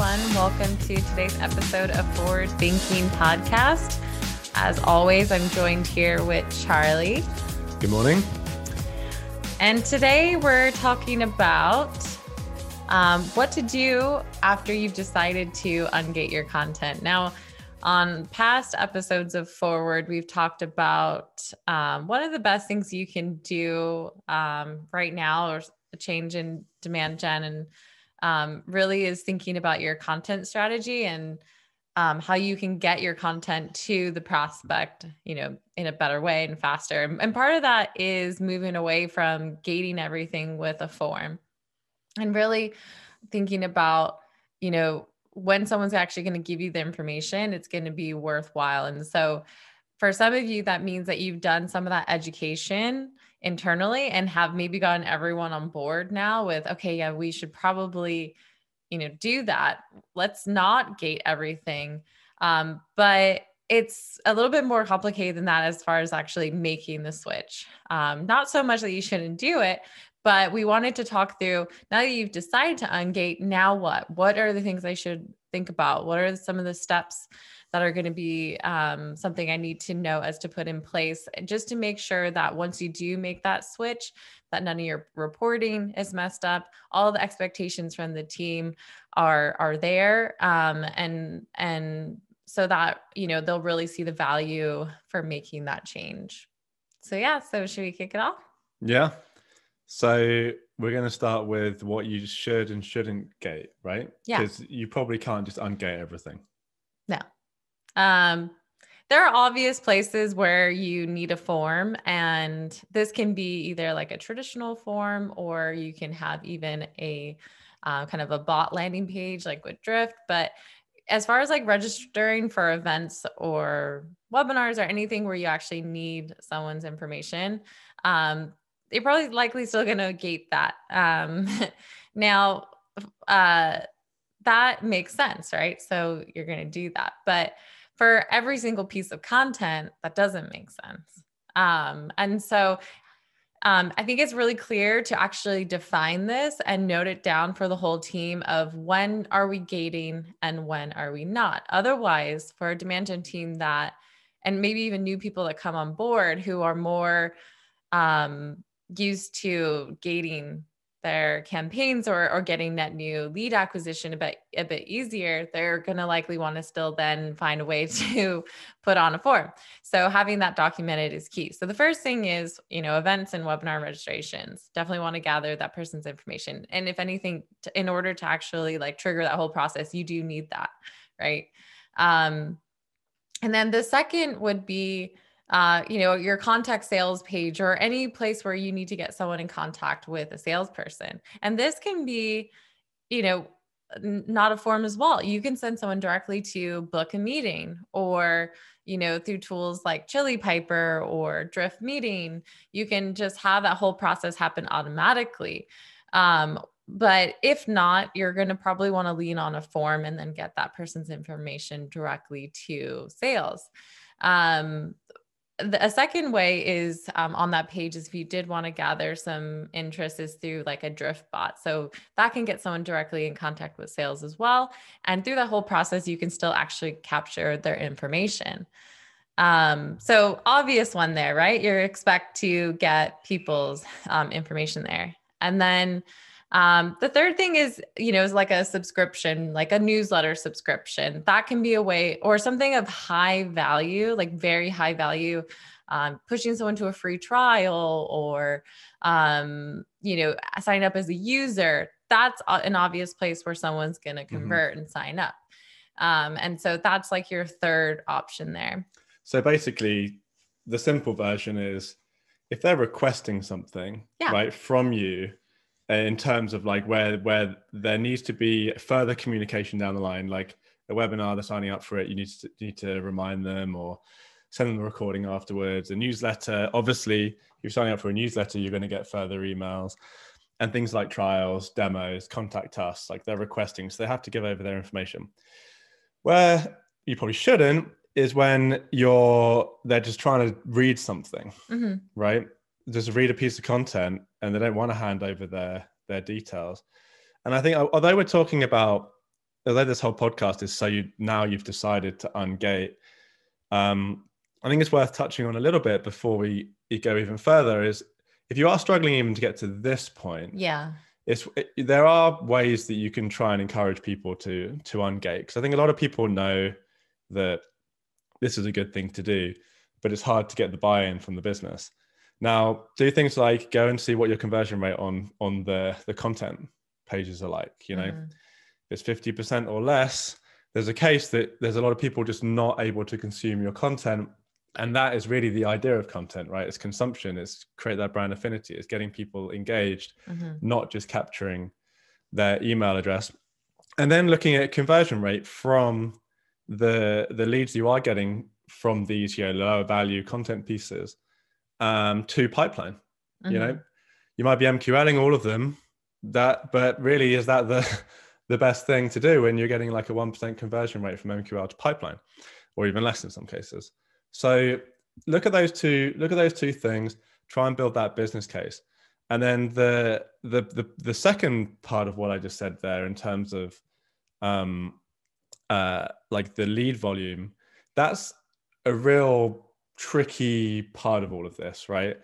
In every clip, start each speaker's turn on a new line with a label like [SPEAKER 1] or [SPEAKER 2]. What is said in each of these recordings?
[SPEAKER 1] everyone. Welcome to today's episode of Forward Thinking Podcast. As always, I'm joined here with Charlie.
[SPEAKER 2] Good morning.
[SPEAKER 1] And today we're talking about um, what to do after you've decided to ungate your content. Now, on past episodes of Forward, we've talked about um, one of the best things you can do um, right now, or a change in demand gen, and um, really is thinking about your content strategy and um, how you can get your content to the prospect, you know, in a better way and faster. And part of that is moving away from gating everything with a form and really thinking about, you know, when someone's actually going to give you the information, it's going to be worthwhile. And so for some of you, that means that you've done some of that education internally and have maybe gotten everyone on board now with, okay, yeah, we should probably, you know, do that. Let's not gate everything. Um, but it's a little bit more complicated than that as far as actually making the switch. Um, not so much that you shouldn't do it, but we wanted to talk through now that you've decided to ungate, now what? What are the things I should think about? What are some of the steps that are going to be um, something I need to know as to put in place just to make sure that once you do make that switch, that none of your reporting is messed up, all the expectations from the team are are there, um, and and so that you know they'll really see the value for making that change. So yeah, so should we kick it off?
[SPEAKER 2] Yeah. So we're going to start with what you should and shouldn't gate, right?
[SPEAKER 1] Yeah.
[SPEAKER 2] Because you probably can't just ungate everything.
[SPEAKER 1] No. Um, there are obvious places where you need a form, and this can be either like a traditional form or you can have even a uh, kind of a bot landing page like with Drift. But as far as like registering for events or webinars or anything where you actually need someone's information, um, you're probably likely still going to gate that. Um, now, uh, that makes sense, right? So you're going to do that. But for every single piece of content, that doesn't make sense. Um, and so um, I think it's really clear to actually define this and note it down for the whole team of when are we gating and when are we not. Otherwise, for a demand gen team that, and maybe even new people that come on board who are more um, used to gating their campaigns or, or getting net new lead acquisition a bit a bit easier, they're going to likely want to still then find a way to put on a form. So having that documented is key. So the first thing is, you know, events and webinar registrations. Definitely want to gather that person's information. And if anything, in order to actually like trigger that whole process, you do need that, right? Um, and then the second would be uh, you know, your contact sales page or any place where you need to get someone in contact with a salesperson. And this can be, you know, not a form as well. You can send someone directly to book a meeting or, you know, through tools like Chili Piper or Drift Meeting, you can just have that whole process happen automatically. Um, but if not, you're going to probably want to lean on a form and then get that person's information directly to sales. Um, the, a second way is um, on that page is if you did want to gather some interest is through like a drift bot. So that can get someone directly in contact with sales as well. And through that whole process you can still actually capture their information. Um, so obvious one there right? You expect to get people's um, information there. And then um, the third thing is, you know, is like a subscription, like a newsletter subscription. That can be a way, or something of high value, like very high value, um, pushing someone to a free trial or, um, you know, sign up as a user. That's an obvious place where someone's going to mm-hmm. convert mm-hmm. and sign up. Um, and so that's like your third option there.
[SPEAKER 2] So basically, the simple version is if they're requesting something, yeah. right, from you, in terms of like where where there needs to be further communication down the line like a webinar they're signing up for it you need to you need to remind them or send them the recording afterwards a newsletter. Obviously if you're signing up for a newsletter you're going to get further emails and things like trials demos contact us like they're requesting so they have to give over their information. Where you probably shouldn't is when you're they're just trying to read something mm-hmm. right just read a piece of content and they don't want to hand over their their details. And I think although we're talking about although this whole podcast is so you now you've decided to ungate, um, I think it's worth touching on a little bit before we, go even further. Is if you are struggling even to get to this point,
[SPEAKER 1] yeah,
[SPEAKER 2] it's it, there are ways that you can try and encourage people to to ungate because I think a lot of people know that this is a good thing to do, but it's hard to get the buy-in from the business. Now, do things like go and see what your conversion rate on on the the content pages are like. You know, mm. if it's fifty percent or less, there's a case that there's a lot of people just not able to consume your content, and that is really the idea of content, right? It's consumption. It's create that brand affinity. It's getting people engaged, mm-hmm. not just capturing their email address, and then looking at conversion rate from the the leads you are getting from these you know lower value content pieces um, to pipeline. Mm-hmm. You know, you might be MQLing all of them. That, but really, is that the the best thing to do when you're getting like a one percent conversion rate from MQL to pipeline, or even less in some cases? So look at those two. Look at those two things. Try and build that business case. And then the the the, the second part of what I just said there, in terms of um, uh, like the lead volume, that's a real tricky part of all of this, right?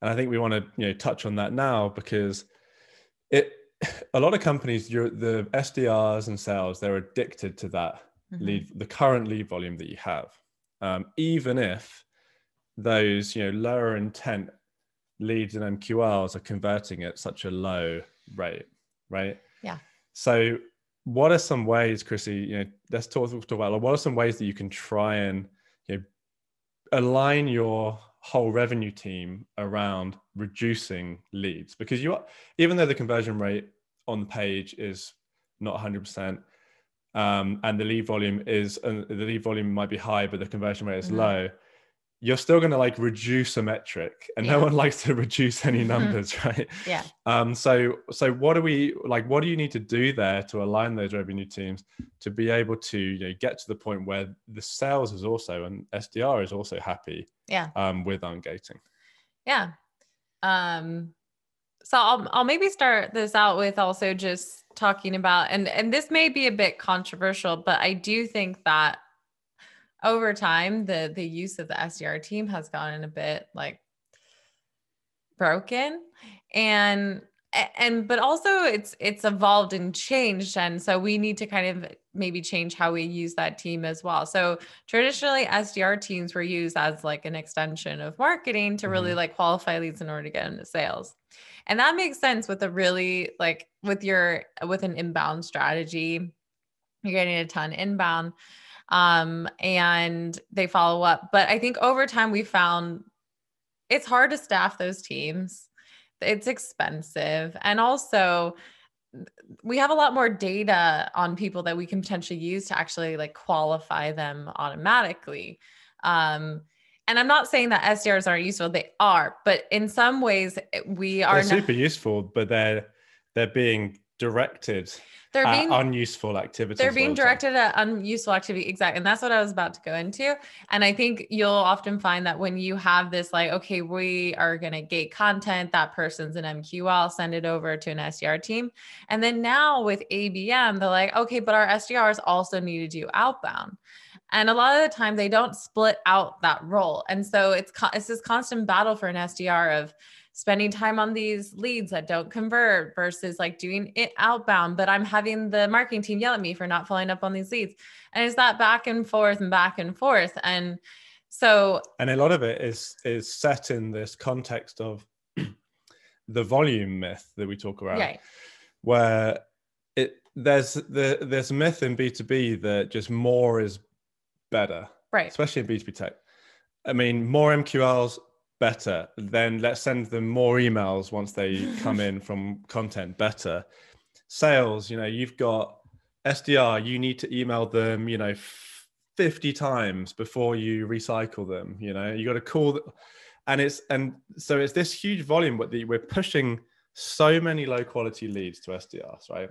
[SPEAKER 2] And I think we want to you know touch on that now because it a lot of companies the SDRs and sales they're addicted to that mm-hmm. lead the current lead volume that you have, um, even if those you know lower intent leads and MQLs are converting at such a low rate, right?
[SPEAKER 1] Yeah.
[SPEAKER 2] So what are some ways, Chrissy? You know, let's talk, talk about what are some ways that you can try and align your whole revenue team around reducing leads because you are even though the conversion rate on the page is not 100% um, and the lead volume is uh, the lead volume might be high but the conversion rate is mm-hmm. low you're still going to like reduce a metric and yeah. no one likes to reduce any numbers right?
[SPEAKER 1] Yeah.
[SPEAKER 2] Um so so what do we like what do you need to do there to align those revenue teams to be able to you know get to the point where the sales is also and sdr is also happy
[SPEAKER 1] yeah.
[SPEAKER 2] um with ungating?
[SPEAKER 1] Yeah. Um so I'll, I'll maybe start this out with also just talking about and and this may be a bit controversial but i do think that over time the the use of the SDR team has gotten a bit like broken. And and but also it's it's evolved and changed. And so we need to kind of maybe change how we use that team as well. So traditionally sdr teams were used as like an extension of marketing to really mm-hmm. like qualify leads in order to get into sales. And that makes sense with a really like with your with an inbound strategy. You're getting a ton inbound um, and they follow up. But I think over time we found it's hard to staff those teams. It's expensive. And also we have a lot more data on people that we can potentially use to actually like qualify them automatically. Um, and I'm not saying that SDRs aren't useful; they are, but in some ways we are
[SPEAKER 2] they're super useful, but they're they're being directed they're being unuseful activities.
[SPEAKER 1] They're being directed at unuseful activity. Exactly. And that's what I was about to go into. And I think you'll often find that when you have this, like, okay, we are going to gate content, that person's an MQL, send it over to an SDR team. And then now with ABM, they're like, okay, but our SDRs also need to do outbound. And a lot of the time they don't split out that role. And so it's, it's this constant battle for an SDR of, spending time on these leads that don't convert versus like doing it outbound but i'm having the marketing team yell at me for not following up on these leads. And it's that back and forth and back and forth. And so
[SPEAKER 2] and a lot of it is is set in this context of the volume myth that we talk about.
[SPEAKER 1] Right.
[SPEAKER 2] where it there's the there's myth in b2b that just more is better
[SPEAKER 1] right.
[SPEAKER 2] especially in b2b tech. I mean more mqls better, then let's send them more emails once they come in from content better. Sales, you know, you've got SDR, you need to email them, you know, 50 times before you recycle them, you know, you got to call them. And it's, and so it's this huge volume, but we're pushing so many low quality leads to SDRs, right?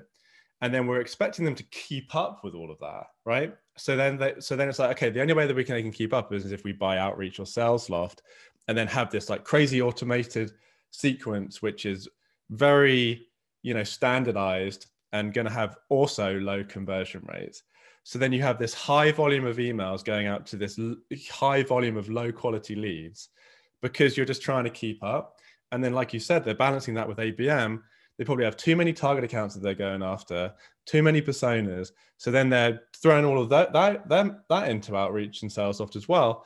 [SPEAKER 2] And then we're expecting them to keep up with all of that, right? So then, they, so then it's like, okay, the only way that we can, they can keep up is if we buy Outreach or Salesloft, and then have this like crazy automated sequence which is very you know standardized and going to have also low conversion rates. So then you have this high volume of emails going out to this high volume of low quality leads because you're just trying to keep up. And then, like you said, they're balancing that with ABM. They probably have too many target accounts that they're going after, too many personas. So then they're throwing all of that that that, that into outreach and Salesloft as well.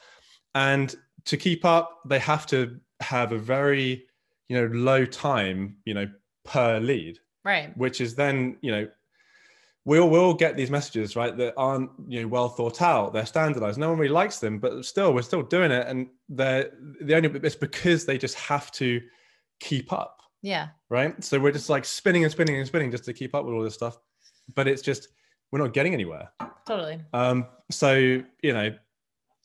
[SPEAKER 2] And to keep up, they have to have a very you know low time you know per lead
[SPEAKER 1] right.
[SPEAKER 2] which is then you know we'll we'll get these messages right that aren't you know well thought out. They're standardized. No one really likes them but still we're still doing it. And they're the only it's because they just have to keep up.
[SPEAKER 1] Yeah.
[SPEAKER 2] Right? So we're just like spinning and spinning and spinning just to keep up with all this stuff. But it's just we're not getting anywhere.
[SPEAKER 1] Totally.
[SPEAKER 2] Um so you know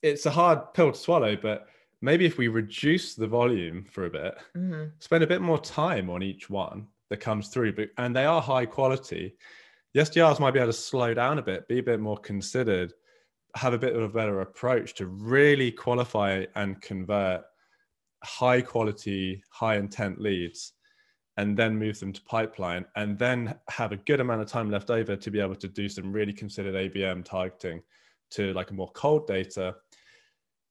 [SPEAKER 2] it's a hard pill to swallow but maybe if we reduce the volume for a bit, mm-hmm. spend a bit more time on each one that comes through, but and they are high quality. The SDRs might be able to slow down a bit, be a bit more considered, have a bit of a better approach to really qualify and convert high quality, high intent leads and then move them to pipeline and then have a good amount of time left over to be able to do some really considered ABM targeting to like a more cold data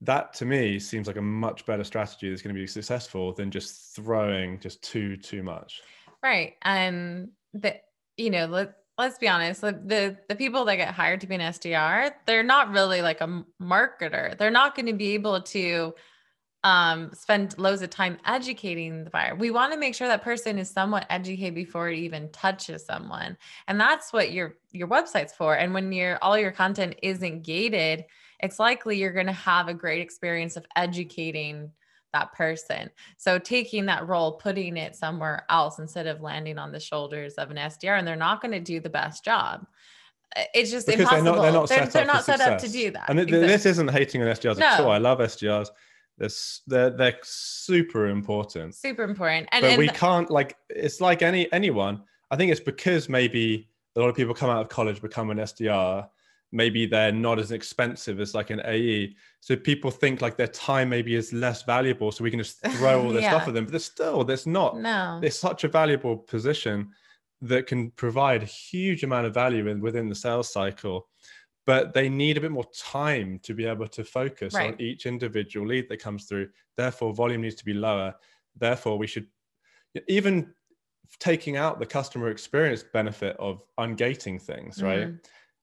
[SPEAKER 2] that to me seems like a much better strategy that's going to be successful than just throwing just too too much.
[SPEAKER 1] Right and the you know let, let's be honest the the people that get hired to be an sdr they're not really like a marketer. They're not going to be able to um, spend loads of time educating the buyer. We want to make sure that person is somewhat educated before it even touches someone. And that's what your your website's for. And when your all your content isn't gated, it's likely you're going to have a great experience of educating that person. So taking that role, putting it somewhere else instead of landing on the shoulders of an SDR, and they're not going to do the best job. It's just because impossible. They're not, they're not, they're, set, they're up not set up to do that.
[SPEAKER 2] And exactly. this isn't hating on SDRs no. at all. I love SDRs. They're, they're, they're super important.
[SPEAKER 1] Super important. And,
[SPEAKER 2] but
[SPEAKER 1] and
[SPEAKER 2] we can't like, it's like any anyone. I think it's because maybe a lot of people come out of college, become an SDR, maybe they're not as expensive as like an AE. So people think like their time maybe is less valuable. So we can just throw all this yeah. stuff at them. But there's still, there's not.
[SPEAKER 1] No.
[SPEAKER 2] It's such a valuable position that can provide a huge amount of value in, within the sales cycle. But they need a bit more time to be able to focus right. on each individual lead that comes through. Therefore, volume needs to be lower. Therefore, we should even taking out the customer experience benefit of ungating things, right? Mm-hmm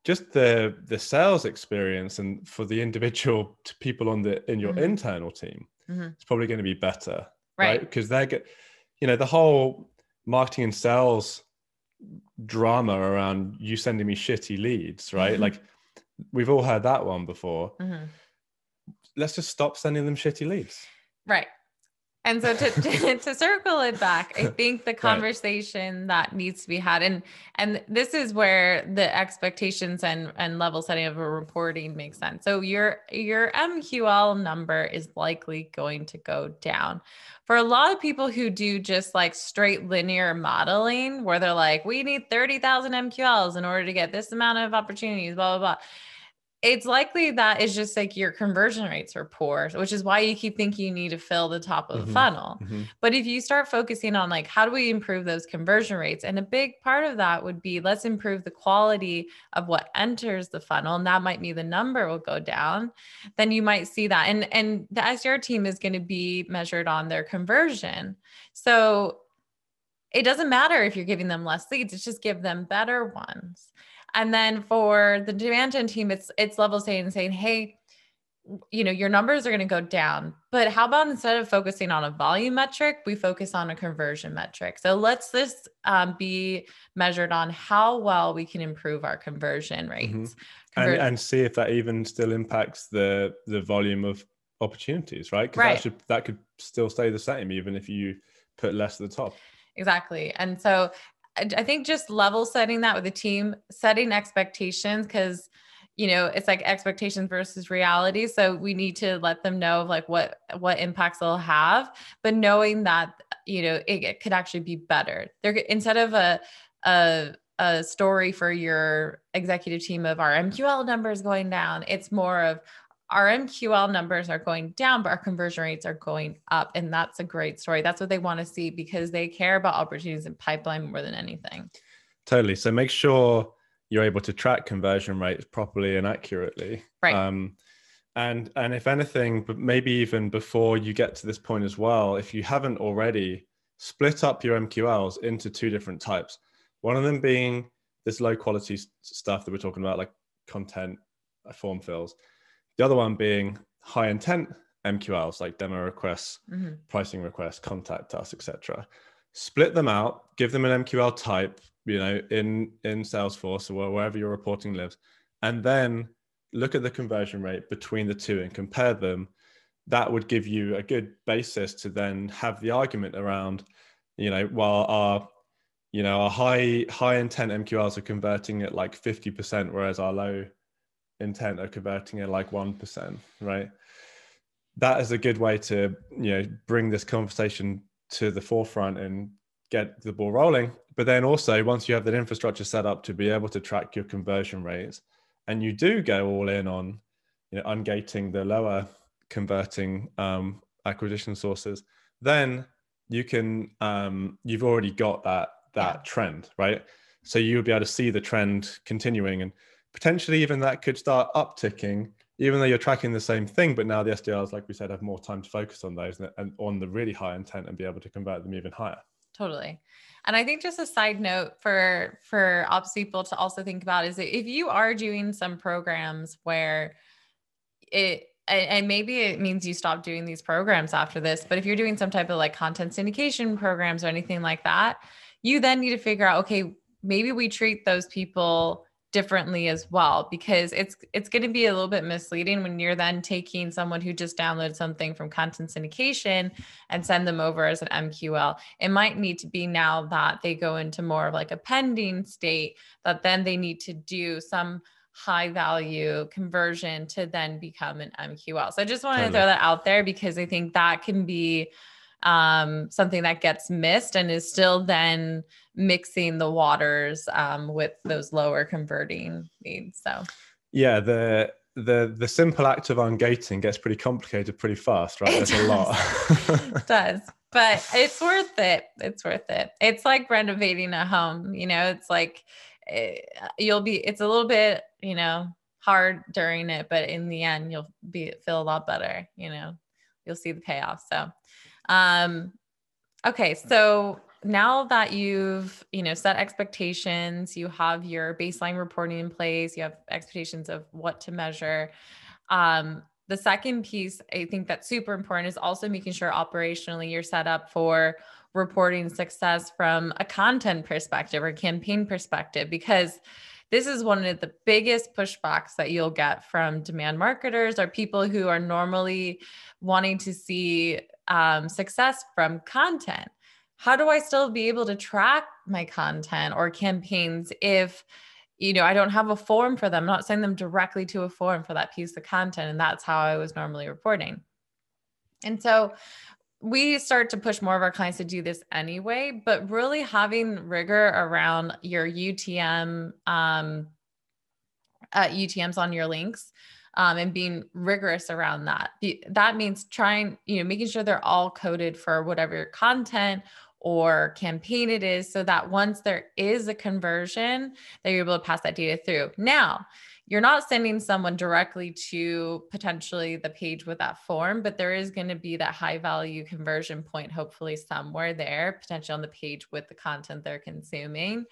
[SPEAKER 2] just the the sales experience and for the individual people on the in your mm-hmm. internal team mm-hmm. it's probably going to be better right because right? they get you know the whole marketing and sales drama around you sending me shitty leads right mm-hmm. like we've all heard that one before. Mm-hmm. let's just stop sending them shitty leads.
[SPEAKER 1] Right and so to, to, to, circle it back, I think the conversation right. that needs to be had, and and this is where the expectations and and level setting of a reporting makes sense. So your your MQL number is likely going to go down. For a lot of people who do just like straight linear modeling, where they're like, we need 30,000 MQLs in order to get this amount of opportunities, blah, blah, blah it's likely that it's just like your conversion rates are poor, which is why you keep thinking you need to fill the top of the mm-hmm. funnel. Mm-hmm. But if you start focusing on like, how do we improve those conversion rates? And a big part of that would be let's improve the quality of what enters the funnel. And that might mean the number will go down. Then you might see that. And, and the SDR team is going to be measured on their conversion. So it doesn't matter if you're giving them less leads, it's just give them better ones. And then for the demand gen team, it's it's level and saying, hey, you know, your numbers are going to go down, but how about instead of focusing on a volume metric, we focus on a conversion metric. So let's this um, be measured on how well we can improve our conversion mm-hmm. rates,
[SPEAKER 2] mm-hmm. Conver- and, and see if that even still impacts the the volume of opportunities, right? Because right. that should that could still stay the same even if you put less at the top.
[SPEAKER 1] Exactly. And so I think just level setting that with the team, setting expectations because you know it's like expectations versus reality. So we need to let them know like what what impacts they'll have but knowing that you know it, it could actually be better. There instead of a a a story for your executive team of our MQL numbers going down it's more of our MQL numbers are going down, but our conversion rates are going up. And that's a great story. That's what they want to see because they care about opportunities in pipeline more than anything.
[SPEAKER 2] Totally. So make sure you're able to track conversion rates properly and accurately.
[SPEAKER 1] Right. Um,
[SPEAKER 2] and and if anything, but maybe even before you get to this point as well, if you haven't already, split up your MQLs into two different types. One of them being this low quality stuff that we're talking about, like content, uh, form fills. The other one being high intent MQLs, like demo requests, mm-hmm. pricing requests, contact us, etc. Split them out, give them an MQL type, you know, in in Salesforce or wherever your reporting lives, and then look at the conversion rate between the two and compare them, that would give you a good basis to then have the argument around, you know, while our you know our high high intent MQLs are converting at like 50%, whereas our low intent are converting at like 1%, right? That is a good way to, you know, bring this conversation to the forefront and get the ball rolling. But then also once you have that infrastructure set up to be able to track your conversion rates, and you do go all in on you know ungating the lower converting um, acquisition sources then you can um, you've already got that that trend right so you'll be able to see the trend continuing and potentially even that could start upticking even though you're tracking the same thing but now the sdrs like we said have more time to focus on those and, and on the really high intent and be able to convert them even higher.
[SPEAKER 1] Totally. And I think just a side note for for ops people to also think about is that if you are doing some programs where it and maybe it means you stop doing these programs after this, but if you're doing some type of like content syndication programs or anything like that, you then need to figure out okay, maybe we treat those people differently as well because it's it's going to be a little bit misleading when you're then taking someone who just downloaded something from content syndication and send them over as an MQL. It might need to be now that they go into more of like a pending state that then they need to do some high value conversion to then become an MQL. So I just wanted totally. to throw that out there because I think that can be um, something that gets missed and is still then mixing the waters um, with those lower converting needs. So,
[SPEAKER 2] yeah, the the the simple act of ungating gets pretty complicated pretty fast, right? There's a
[SPEAKER 1] lot. it does. But it's worth it. It's worth it. It's like renovating a home, you know, it's like it, eh, you'll be it's a little bit, you know, hard during it, but in the end you'll be feel a lot better, you know. You'll see the payoff. So, um, okay, so now that you've you know set expectations, you have your baseline reporting in place, you have expectations of what to measure. Um, the second piece I think that's super important is also making sure operationally you're set up for reporting success from a content perspective or campaign perspective because this is one of the biggest pushbacks that you'll get from demand marketers or people who are normally wanting to see um, success from content. How do I still be able to track my content or campaigns if you know, I don't have a form for them. I'm not sending them directly to a form for that piece of content. And that's how I was normally reporting. And so we start to push more of our clients to do this anyway, but really having rigor around your UTM, um, uh, UTMs on your links um, and being rigorous around that. That means trying, you know, making sure they're all coded for whatever your content or campaign it is so that once there is a conversion that you're able to pass that data through. Now, you're not sending someone directly to potentially the page with that form, but there is going to be that high value conversion point, hopefully somewhere there, potentially on the page with the content they're consuming.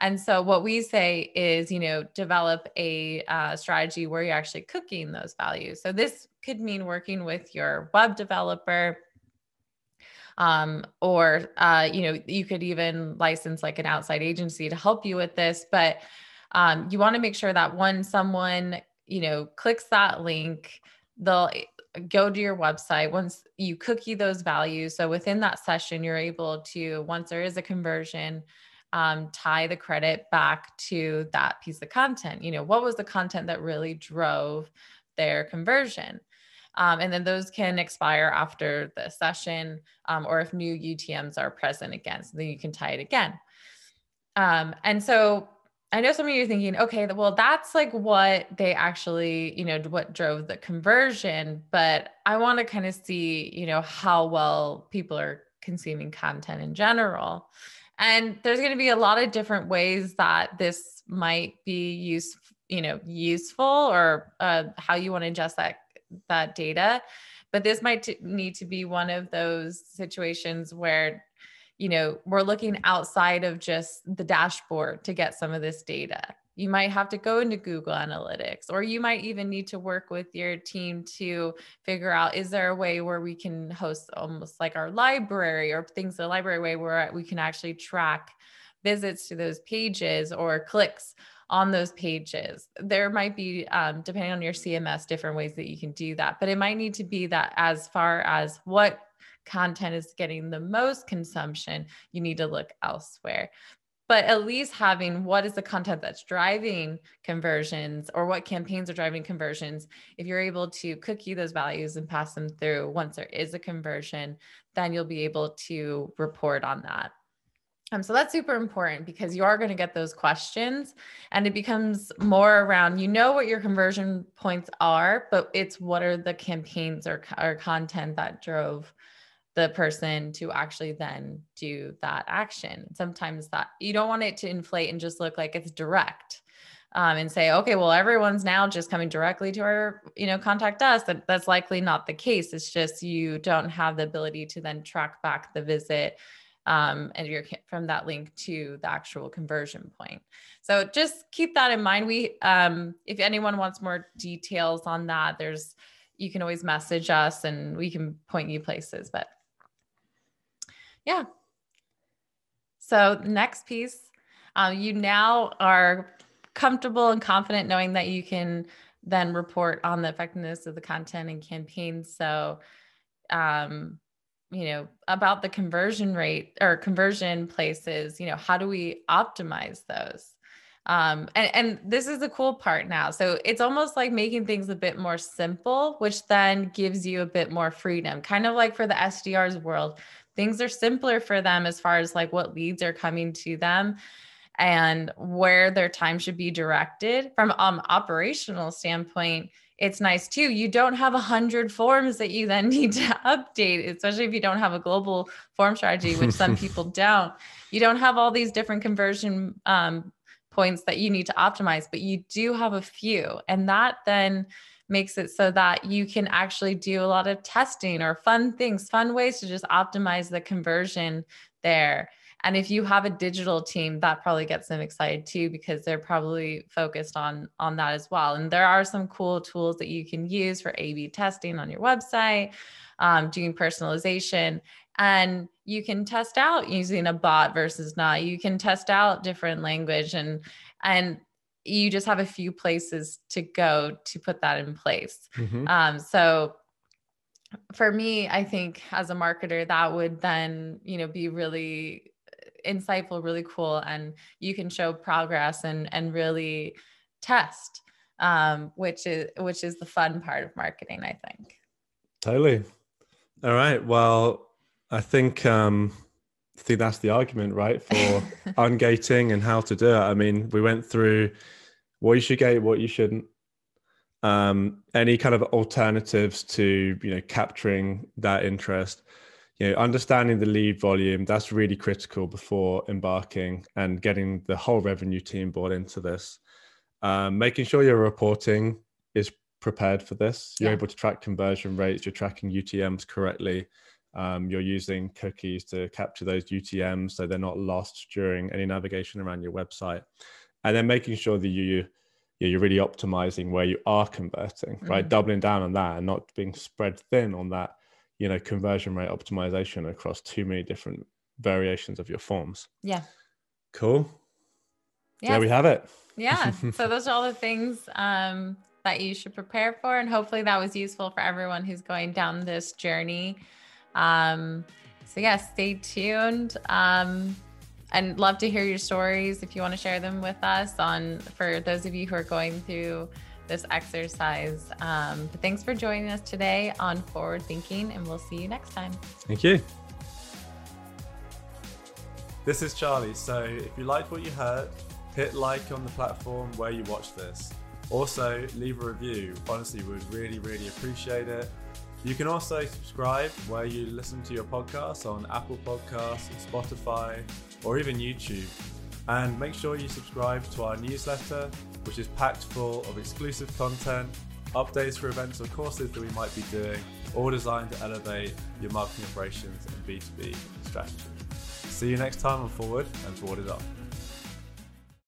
[SPEAKER 1] And so, what we say is, you know, develop a uh, strategy where you're actually cooking those values. So, this could mean working with your web developer. Um, or uh, you know you could even license like an outside agency to help you with this but um, you want to make sure that when someone you know clicks that link they'll eh, go to your website once you cookie those values. So within that session you're able to once there is a conversion um, tie the credit back to that piece of content. You know what was the content that really drove their conversion um, and then those can expire after the session um, or if new utms are present again so then you can tie it again um, and so I know some of you are thinking, okay, well, that's like what they actually, you know, what drove the conversion. But I want to kind of see, you know, how well people are consuming content in general. And there's going to be a lot of different ways that this might be used, you know, useful or uh, how you want to ingest that that data. But this might t- need to be one of those situations where, you know, we're looking outside of just the dashboard to get some of this data you might have to go into Google Analytics, or you might even need to work with your team to figure out is there a way where we can host almost like our library or things the library way where we can actually track visits to those pages or clicks on those pages. There might be, um, depending on your CMS, different ways that you can do that, but it might need to be that as far as what content is getting the most consumption, you need to look elsewhere but at least having what is the content that's driving conversions or what campaigns are driving conversions if you're able to cookie those values and pass them through once there is a conversion then you'll be able to report on that um, so that's super important because you are going to get those questions and it becomes more around you know what your conversion points are but it's what are the campaigns or, or content that drove the person to actually then do that action. Sometimes that you don't want it to inflate and just look like it's direct. Um, and say, okay, well, everyone's now just coming directly to our, you know, contact us. That, that's likely not the case. It's just you don't have the ability to then track back the visit um, and you're from that link to the actual conversion point. So just keep that in mind. We, um, if anyone wants more details on that, there's, you can always message us and we can point you places. But yeah. So, next piece, um, you now are comfortable and confident knowing that you can then report on the effectiveness of the content and campaigns. So, um, you know, about the conversion rate or conversion places, you know, how do we optimize those? Um, and, and this is the cool part now. So it's almost like making things a bit more simple, which then gives you a bit more freedom, kind of like for the SDR's world things are simpler for them as far as like what leads are coming to them and where their time should be directed from um operational standpoint it's nice too you don't have a hundred forms that you then need to update especially if you don't have a global form strategy which some people don't you don't have all these different conversion um, points that you need to optimize but you do have a few and that then makes it so that you can actually do a lot of testing or fun things, fun ways to just optimize the conversion there. And if you have a digital team, that probably gets them excited too because they're probably focused on on that as well. And there are some cool tools that you can use for A/B testing on your website, um, doing personalization, and you can test out using a bot versus not. You can test out different language and and you just have a few places to go to put that in place. Mm-hmm. Um, so for me, I think as a marketer, that would then, you know, be really insightful, really cool. And you can show progress and and really test, um, which is which is the fun part of marketing, I think.
[SPEAKER 2] Totally. All right. Well, I think um I think that's the argument, right? For ungating and how to do it. I mean, we went through what you should gate, what you shouldn't. Um, any kind of alternatives to you know capturing that interest. You know, understanding the lead volume that's really critical before embarking and getting the whole revenue team bought into this. Um, making sure your reporting is prepared for this. You're yeah. able to track conversion rates. You're tracking UTM's correctly. Um, you're using cookies to capture those UTMs so they're not lost during any navigation around your website and then making sure that you you're really optimizing where you are converting mm-hmm. right doubling down on that and not being spread thin on that you know conversion rate optimization across too many different variations of your forms.
[SPEAKER 1] Yeah.
[SPEAKER 2] Cool. Yeah there we have it.
[SPEAKER 1] Yeah. So those are all the things um, that you should prepare for and hopefully that was useful for everyone who's going down this journey. Um, so yeah stay tuned um, and love to hear your stories if you want to share them with us on for those of you who are going through this exercise. Um, but thanks for joining us today on Forward Thinking, and we'll see you next time.
[SPEAKER 2] Thank you. This is Charlie. So if you liked what you heard, hit like on the platform where you watch this. Also, leave a review. Honestly, we would really, really appreciate it. You can also subscribe where you listen to your podcasts on Apple Podcasts, Spotify, or even YouTube. And make sure you subscribe to our newsletter, which is packed full of exclusive content, updates for events or courses that we might be doing, all designed to elevate your marketing operations and B2B strategy. See you next time on Forward and Forward it Up.